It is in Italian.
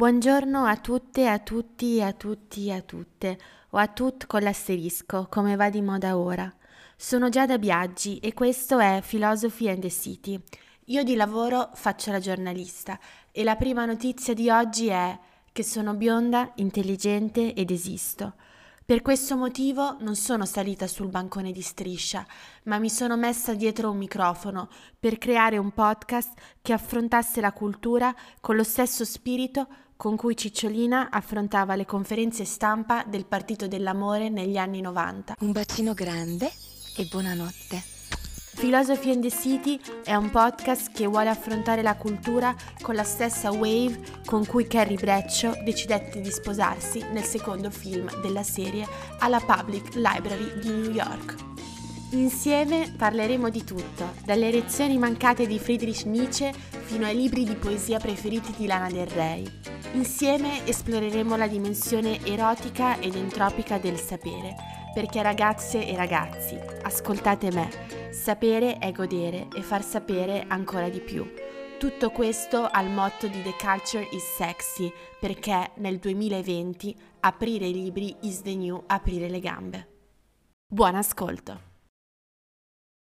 Buongiorno a tutte, a tutti, a tutti, a tutte, o a tut con l'asterisco, come va di moda ora. Sono Giada Biaggi e questo è Philosophy and the City. Io di lavoro faccio la giornalista e la prima notizia di oggi è che sono bionda, intelligente ed esisto. Per questo motivo non sono salita sul bancone di striscia, ma mi sono messa dietro un microfono per creare un podcast che affrontasse la cultura con lo stesso spirito con cui Cicciolina affrontava le conferenze stampa del Partito dell'Amore negli anni 90. Un bacino grande e buonanotte. Philosophy in the City è un podcast che vuole affrontare la cultura con la stessa wave con cui Carrie Bradshaw decidette di sposarsi nel secondo film della serie alla Public Library di New York. Insieme parleremo di tutto, dalle erezioni mancate di Friedrich Nietzsche fino ai libri di poesia preferiti di Lana Del Rey. Insieme esploreremo la dimensione erotica ed entropica del sapere, perché ragazze e ragazzi, ascoltate me, sapere è godere e far sapere ancora di più. Tutto questo al motto di The Culture is Sexy, perché nel 2020 aprire i libri is the new aprire le gambe. Buon ascolto!